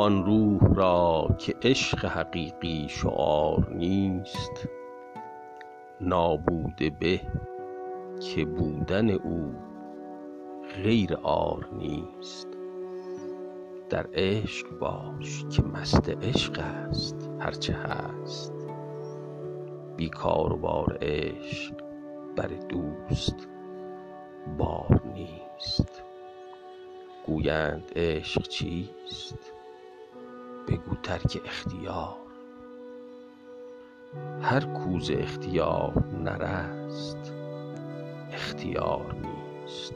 آن روح را که عشق حقیقی شعار نیست نابوده به که بودن او غیر عار نیست. در عشق باش که مست عشق است هر چه هست. بی کار و بار عشق بر دوست بار نیست. گویند عشق چیست؟ بگو ترک اختیار. هر کو ز اختیار نرست اختیار نیست.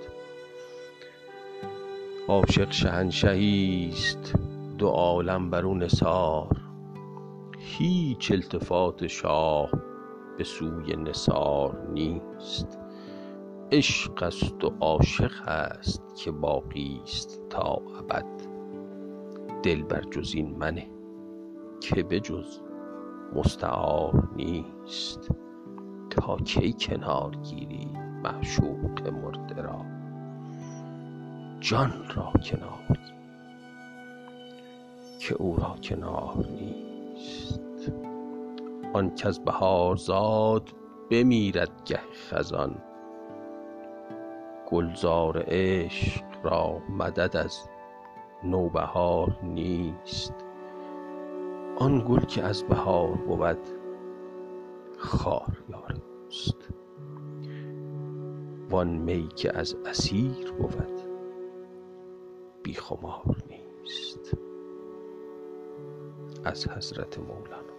عاشق شهنشهی است دو عالم بر او نثار. هیچ التفات شاه به سوی نثار نیست. عشق است و عاشق است که باقی است تا ابد. دلبر جز این منه که به جز مستعار نیست. تا کی کنار گیری معشوق مرده را؟ جان را کنار که او را کنار نیست. آن کز بهارزاد بمیرد گه خزان. گلزار عشق را مدد از نوبهار نیست. آن گل که از بهار بود خار یار وان می که از عصیر بود بی خمار نیست. از حضرت مولانا.